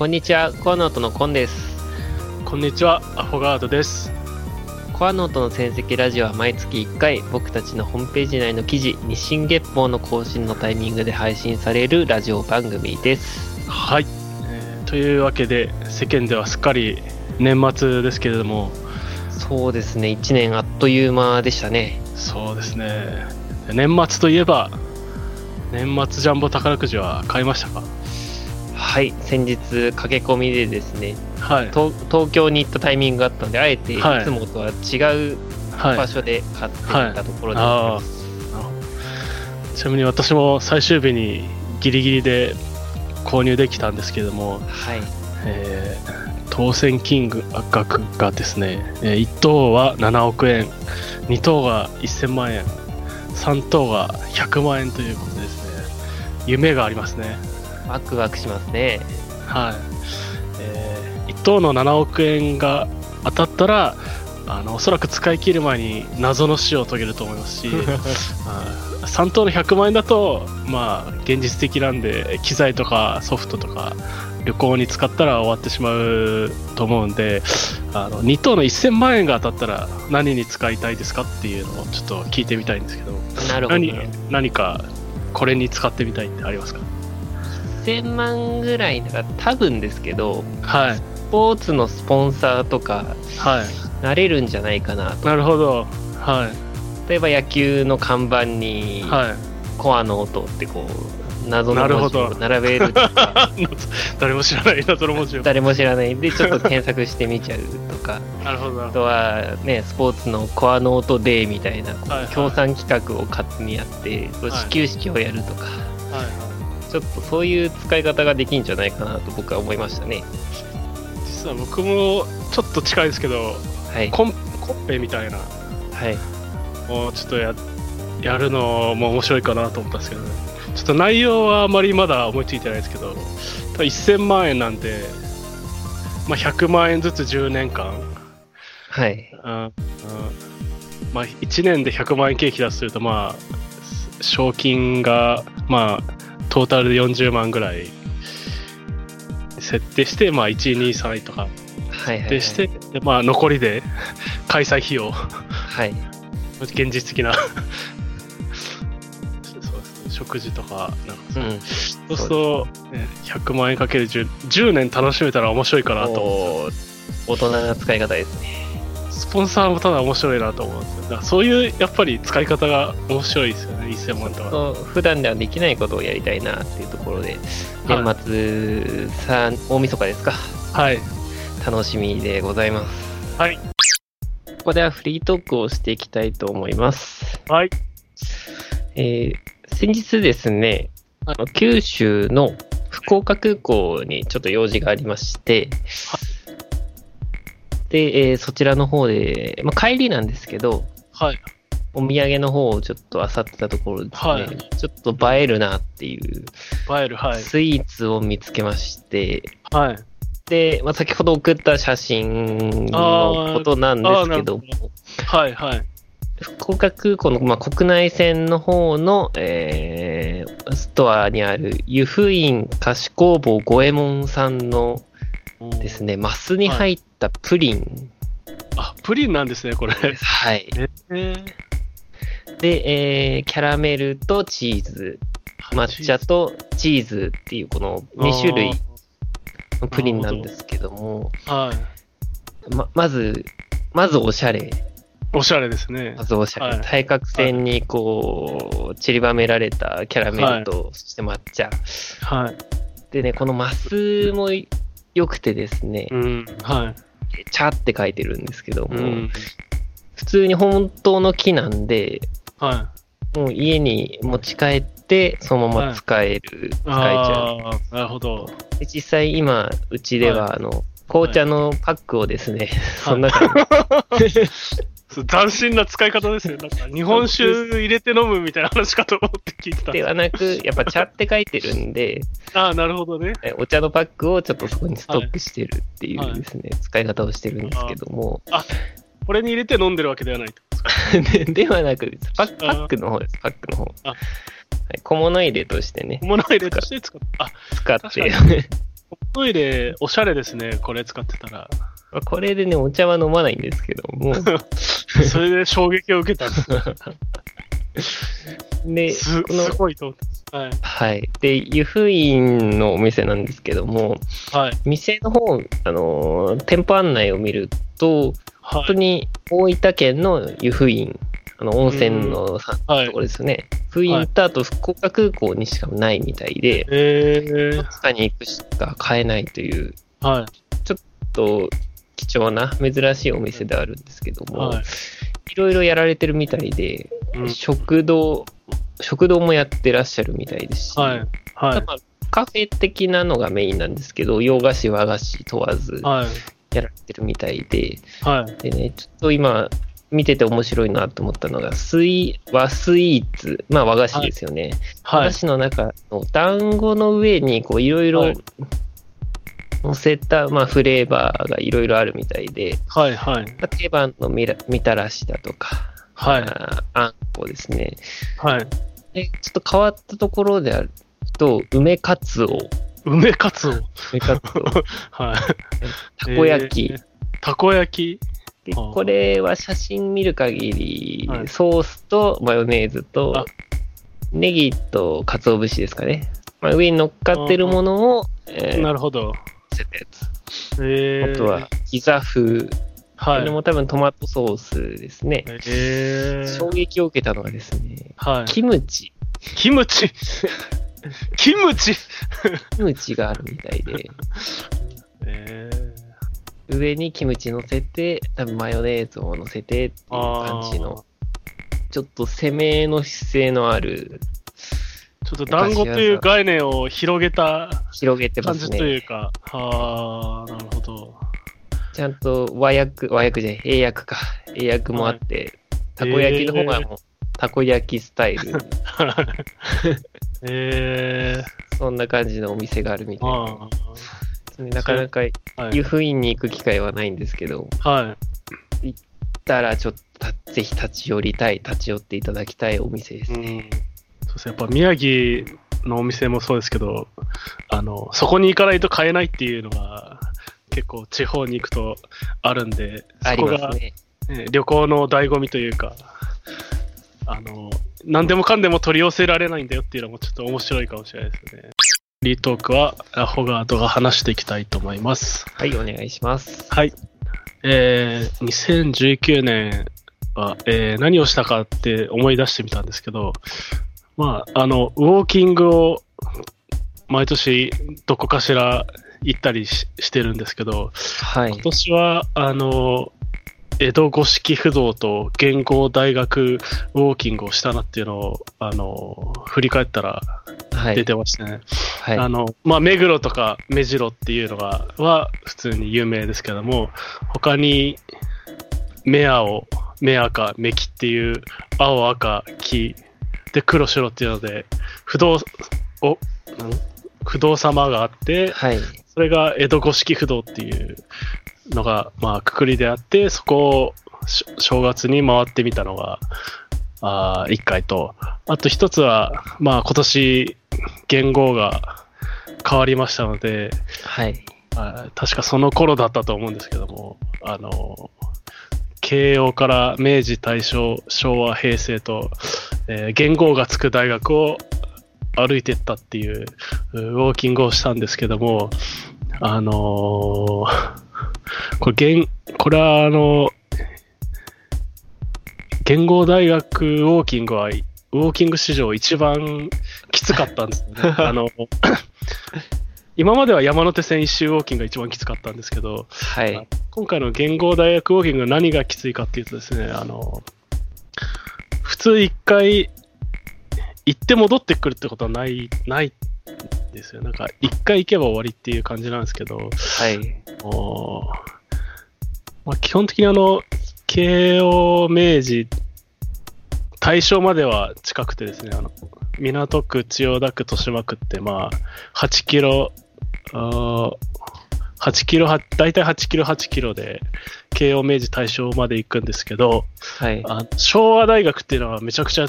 こんにちは、コアノートのコンです。こんにちは、アフォガードです。コアノートの戦績ラジオは毎月1回、僕たちのホームページ内の記事、日進月報の更新のタイミングで配信されるラジオ番組です。はい、えーというわけで、世間ではすっかり年末ですけれども、そうですね、1年あっという間でしたね。そうですね、年末といえば、年末ジャンボ宝くじは買いましたか？はい、先日駆け込みでですね、はい。東東京に行ったタイミングがあったので、あえていはいつもとは違うはい場所で買っていたところでござい。ちなみに私も最終日にギリギリで購入できたんですけれども、はい、えー当選金額がですね、え1等は7億円、2等が1000万円、3等が100万円ということでですね、夢がありますね。ワクワクしますね。はい。え1等の7億円が当たったら、あのおそらく使い切る前に謎の死を遂げると思いますし、あ3等の100万円だと、まあ、現実的なんで、機材とかソフトとか、旅行に使ったら終わってしまうと思うんで、あの2等の1000万円が当たったら何に使いたいですかっていうのをちょっと聞いてみたいんですけど、なるほど。何何かこれに使ってみたいってありますか？1000万ぐらいなら多分ですけど、はい。スポーツのスポンサーとかはい。なれるんじゃないかなと。なるほど。はい。例えば野球の看板にはい。コアの音ってこう謎の文字をなるほど並べる 誰も知らない謎の文字を。誰も知らないんでちょっと検索してみちゃうとか なるほど。あとはねスポーツのコアノートデーみたいなはいはい協賛企画を勝手にやって始球式をやるとか、はい。ちょっとそういう使い方ができんじゃないかなと僕は思いましたね。実は僕もちょっと近いですけど、はい。コンコッペみたいな、はい。もうちょっとややるのも面白いかなと思ったんですけど、ね、ちょっと内容はあまりまだ思いついてないですけど、多分1000万円なんで、まあ、100万円ずつ10年間、はい。うんうんまあ、1年で100万円経費だとすると、まあ、賞金が、まあ、トータルで40万ぐらい設定して、まあ、1、2、3位とかはいはい、はい、でして、でまあ、残りで開催費用、はい。現実的な。そう食事とか、なんかうん。そうすると、ね、100万円かける 10, 10年楽しめたら面白いかなと大人な使い方ですね。うスポンサーもただ面白いなと思うんですよ。だからそういうやっぱり使い方が面白いですよね1000万とか普段ではできないことをやりたいなっていうところで。年末さ大晦日ですか。はい。楽しみでございます。はい。ここではフリートークをしていきたいと思います。はい。えー先日ですねあの九州の福岡空港にちょっと用事がありましてで、えーそちらの方で、まあ、帰りなんですけどはい。お土産の方をちょっと漁ってたところですね、はい。ちょっと映えるなっていう映えるはい。スイーツを見つけまして、はい。で、まあ、先ほど送った写真のことなんですけどもはいはい。福岡空港の、まあ、国内線の方の、えーストアにある湯布院菓子工房五右衛門さんのですね、マスに入ったプリン。あプリンなんですねこれ。はい。えー。で、えーキャラメルとチーズ、抹茶とチーズっていうこの2種類のプリンなんですけども、はい。ままず、まずおしゃれ。おしゃれですね。まずおしゃれ。はい。対角線にこう、散りばめられたキャラメルと、そして抹茶。はい。でね、このマスも良くてですね、うんは茶って書いてるんですけども、いうん。普通に本当の木なんで、はい。もう家に持ち帰って、そのまま使える、使えちゃう。なるほど。で実際今、うちでは、はあの、紅茶のパックをですね、その中に、斬新な使い方ですね。なんか日本酒入れて飲むみたいな話かと思って聞いてたんではなく、やっぱ茶って書いてるんで、ああ、なるほどね。えお茶のパックをちょっとそこにストックしてるっていうですね、使い方をしてるんですけども、これに入れて飲んでるわけではないで。で ではなくパック、パックの方です、パックの方。あ。はい、小物入れとしてね、物入れとして使っあ、使って。確か、トイレ、おしゃれですね、これ使ってたら。まあこれでね、お茶は飲まないんですけども、それで衝撃を受けたんです。で、すごいと思って。はい。はい。で、湯布院のお店なんですけども、はい。店の方、あのー店舗案内を見ると、本当はい。に大分県の湯布院、あの温泉のところですよね。封印とあと福岡空港にしかないみたいで、えー、戸塚に行くしか買えないという、はちょっと貴重な、珍しいお店であるんですけどい。も、はい。いろいろやられてるみたいで、うん食堂、食堂もやってらっしゃるみたいですし、はい。はい。まあカフェ的なのがメインなんですけど、洋菓子、和菓子問わずはい。やられてるみたいで、はい。でね、ちょっと今、見てて面白いなと思ったのが、スイ和スイーツ、まあ和菓子ですよね。和はい菓。子の中の団子の上にこういろいろはい乗せた、まあ、フレーバーがいろいろあるみたいで、はい。はい。まあ定番のみらみたらしだとか、はい。あーあんこですね。はい。で、ちょっと変わったところであると、梅かつお、梅かつお。梅かつお、はい。たこ焼き。えーたこ焼き？でこれは写真見る限り、はいソースとマヨネーズあと、ネギと鰹節ですかね。まあ、上に乗っかってるものを、えーなるほど。乗せたやつ。えー、あとは、ピザ風。はいこれ。も多分トマトソースですね。えー、衝撃を受けたのがですね、はい。キムチ。キムチ？キムチ？キムチがあるみたいで、え上にキムチ乗せて、多分マヨネーズを乗せてっていうー、感じの、ちょっと攻めの姿勢のある、ちょっと団子という概念を広げた広げてます感じといね。うか、はあ、なるほど。ちゃんと和訳、和訳じゃない、英訳か。英訳もあって、たこ焼きの方がもう、たこ焼きスタイル、えー、そんな感じのお店があるみたいあですね。なかなか湯。布院に行く機会はないんですけど、はい。行ったらちょっとたぜひ立ち寄りたい、立ち寄っていただきたいお店ですね。うん、そうですね。やっぱ宮城のお店もそうですけど、あの、そこに行かないと買えないっていうのが、結構地方に行くとあるんで、そこが、ね。ね旅行の醍醐味というか、あの、何でもかんでも取り寄せられないんだよっていうのもちょっと面白いかもしれないですね。フリートークは、アホガードが話していきたいと思います。はい、お願いします。はい。えー、2019年は、えー何をしたかって思い出してみたんですけど、まあ、あの、ウォーキングを毎年どこかしら行ったりししてるんですけど、はい今。年は、あの、江戸五色不動と元号大学ウォーキングをしたなっていうのを、あの、振り返ったら出はい。てましたね。はい。あの、まあ、目黒とか目白っていうのが、は普通に有名ですけども、他に、目青、目赤、目黄っていう、青、赤、黄、で、黒、白っていうので、不動、お、ん不動様があって、はい。それが江戸五色不動っていうのが、まあ、くくりであって、そこをし正月に回ってみたのが、あ1回と、あと一つは、まあ、今年、元号が変わりましたので、はい。あ確かその頃だったと思うんですけども、あの、慶応から明治、大正、昭和、平成と、えー元号がつく大学を歩いてったっていううウォーキングをしたんですけども、あのー これ、元これはあの、元号大学ウォーキングは、ウォーキング史上一番きつかったんですよね。あの、今までは山手線一周ウォーキングが一番きつかったんですけど、はい。今回の元号大学ウォーキングが何がきついかっていうとですね、あの、普通一回行って戻ってくるってことはない、ないんですよ。なんか一回行けば終わりっていう感じなんですけど、はい。おまあ、基本的にあの、慶応、明治、大正までは近くてですね、あの、港区、千代田区、豊島区って、まあ、8キロ、8キロ、は大体8キロ、8キロで、慶応、明治、大正まで行くんですけど、はい。あ昭和大学っていうのはめちゃくちゃ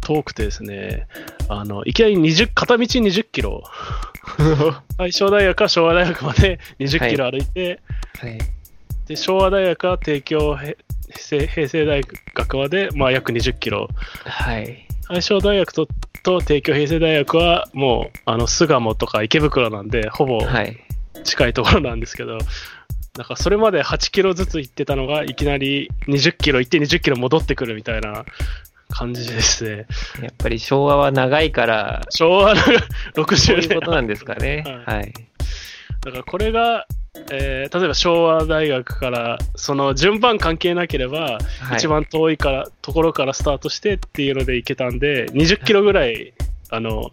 遠くてですね、あの、いきなり20、片道20キロ、大正大学から昭和大学まで20キロ歩いて、はい。で、昭和大学から帝京へ平成平成大学まで、まあ、約20キロ。はい。大正大学とと帝京平成大学はもうあの巣鴨とか池袋なんでほぼはい。近いところなんですけど、なんかそれまで8キロずつ行ってたのがいきなり20キロ行って20キロ戻ってくるみたいな感じですね。やっぱり昭和は長いから、昭和の そう60いう年ことなんですかね。ははい。だからこれが、えー例えば昭和大学からその順番関係なければ、はい一番遠いからところからスタートしてっていうので行けたんで20キロぐらいあの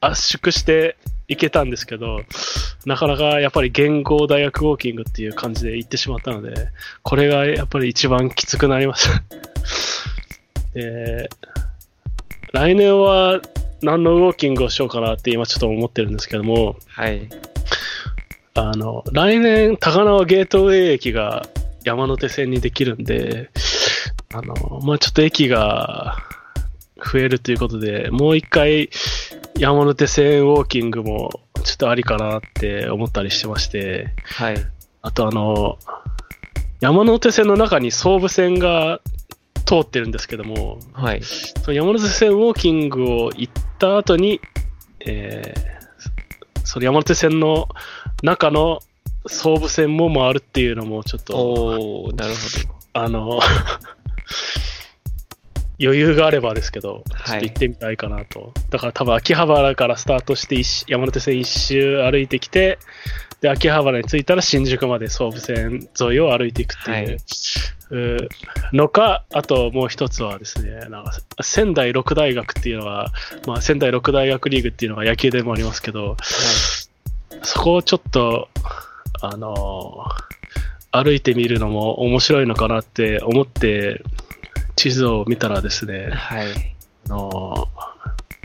圧縮して行けたんですけどなかなかやっぱり言語大学ウォーキングっていう感じで行ってしまったのでこれがやっぱり一番きつくなりました で来年は何のウォーキングをしようかなって今ちょっと思ってるんですけどもはい。あの、来年、高輪ゲートウェイ駅が山手線にできるんで、あの、まあ、ちょっと駅が増えるということで、もう一回山手線ウォーキングもちょっとありかなって思ったりしてまして、はい。あとあの、山手線の中に総武線が通ってるんですけども、はい。その山手線ウォーキングを行った後に、えーその山手線の中の総武線も回るっていうのもちょっと、おー、なるほあの、余裕があればですけど、ちょはいっと行ってみたいかなと。だから多分秋葉原からスタートして山手線一周歩いてきて、で、秋葉原に着いたら新宿まで総武線沿いを歩いていくっていう、のか、あともう一つはですね、なんか仙台六大学っていうのは、まあ、仙台六大学リーグっていうのが野球でもありますけど、ど。そこをちょっと、あの歩いてみるのも面白いのかなって思って、地図を見たらですね、はい。はい。あの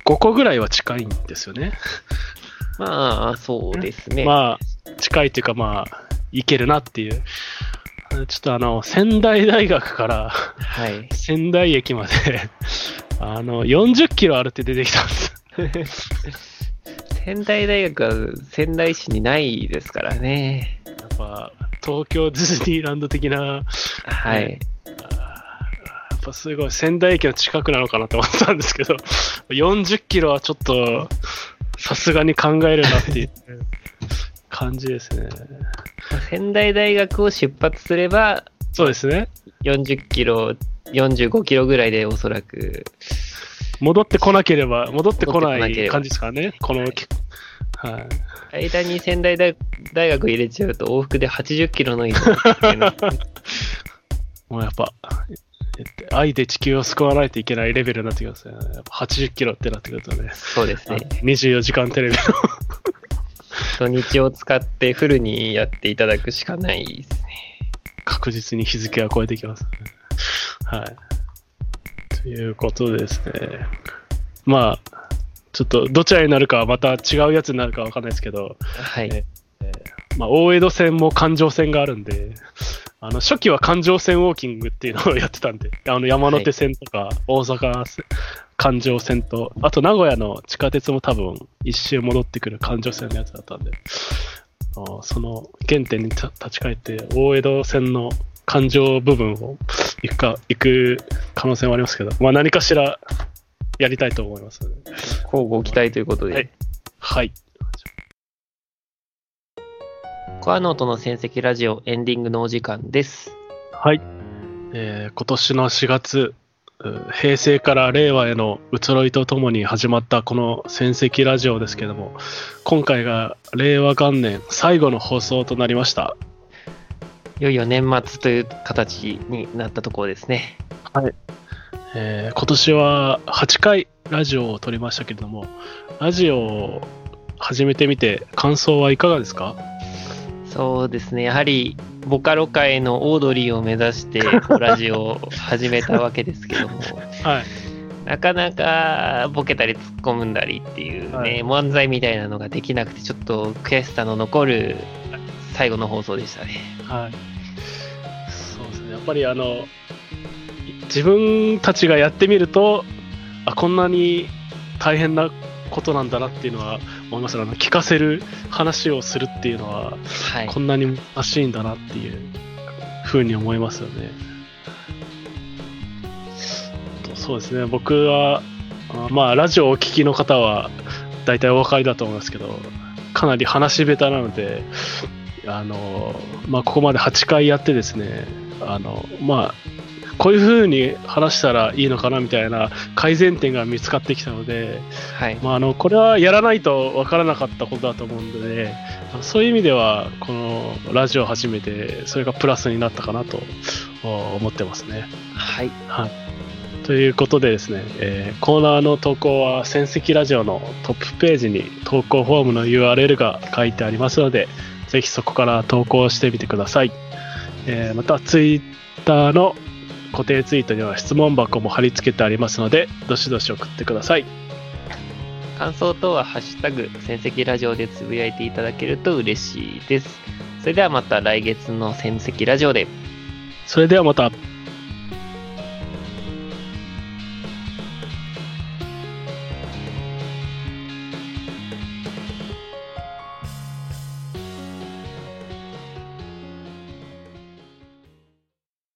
5個ぐらいは近いんですよね。まあ、そうですね。まあ、近いというか、まあ、行けるなっていう。ちょっとあの、仙台大学からはい。仙台駅まで、あの、40キロ歩いて出てきたんです。仙台大学は仙台市にないですからね。やっぱ、東京ディズニーランド的な、はい。やっぱすごい仙台駅の近くなのかなと思ったんですけど、40キロはちょっと、さすがに考えるなっていう感じですね。仙台大学を出発すれば、そうですね。40キロ、45キロぐらいでおそらく、戻ってこなければ、戻ってこない感じですかね。この、はい。間に仙台大大学入れちゃうと往復で80キロの移動ってい うのもうやっぱ、愛で地球を救わないといけないレベルになってきますね。やっぱ80キロってなってくるとね。そうですね。24時間テレビの。土日を使ってフルにやっていただくしかないですね。確実に日付は超えてきます、ね。はい。ということでですね。まあ、ちょっとどちらになるかはまた違うやつになるかわかんないですけど、はい。えまあ、大江戸線も環状線があるんで、あの初期は環状線ウォーキングっていうのをやってたんで、あの山手線とか大阪せ環状線と、あと名古屋の地下鉄も多分一周戻ってくる環状線のやつだったんで、あその原点に立立ち返って大江戸線の環状部分を行くか、行く可能性もありますけど、まあ何かしらやりたいと思います。交互期待ということで。はいはい。コアノートの戦績ラジオエンディングのお時間です。はい。えー今年の4月、う平成から令和への移ろいとともに始まったこの戦績ラジオですけども、今回が令和元年最後の放送となりました。いよいよ年末という形になったところですね。えー今年は8回ラジオを撮りましたけれども、ラジオを始めてみて感想はいかがですか？そうですね。やはり、ボカロ界のオードリーを目指して、ラジオを始めたわけですけども、はい。なかなかボケたり突っ込むんだりっていうね、はい漫才みたいなのができなくて、ちょっと悔しさの残る最後の放送でしたね。はい。そうですね。やっぱりあの、自分たちがやってみると、あこんなに大変なことなんだなっていうのは思いますあの聞かせる話をするっていうのは、はい。こんなに難しいんだなっていうふうに思いますよね。とそうですね、僕は、あまあ、ラジオをお聞きの方は大体お分かりだと思いますけど、かなり話下手なので、あの、まあ、ここまで8回やってですね、あの、まあ、こういうふうに話したらいいのかなみたいな改善点が見つかってきたので、はい。まあ、あのこれはやらないと分からなかったことだと思うので、あのそういう意味では、このラジオを始めて、それがプラスになったかなとお思ってますね。はい。はい、ということでですね、えーコーナーの投稿は戦績ラジオのトップページに投稿フォームの URL が書いてありますので、ぜひそこから投稿してみてください。えーまた、ツイッターの固定ツイートには質問箱も貼り付けてありますので、どしどし送ってください。感想等はハッシュタグ、戦績ラジオでつぶやいていただけると嬉しいです。それではまた来月の戦績ラジオで。それではまた。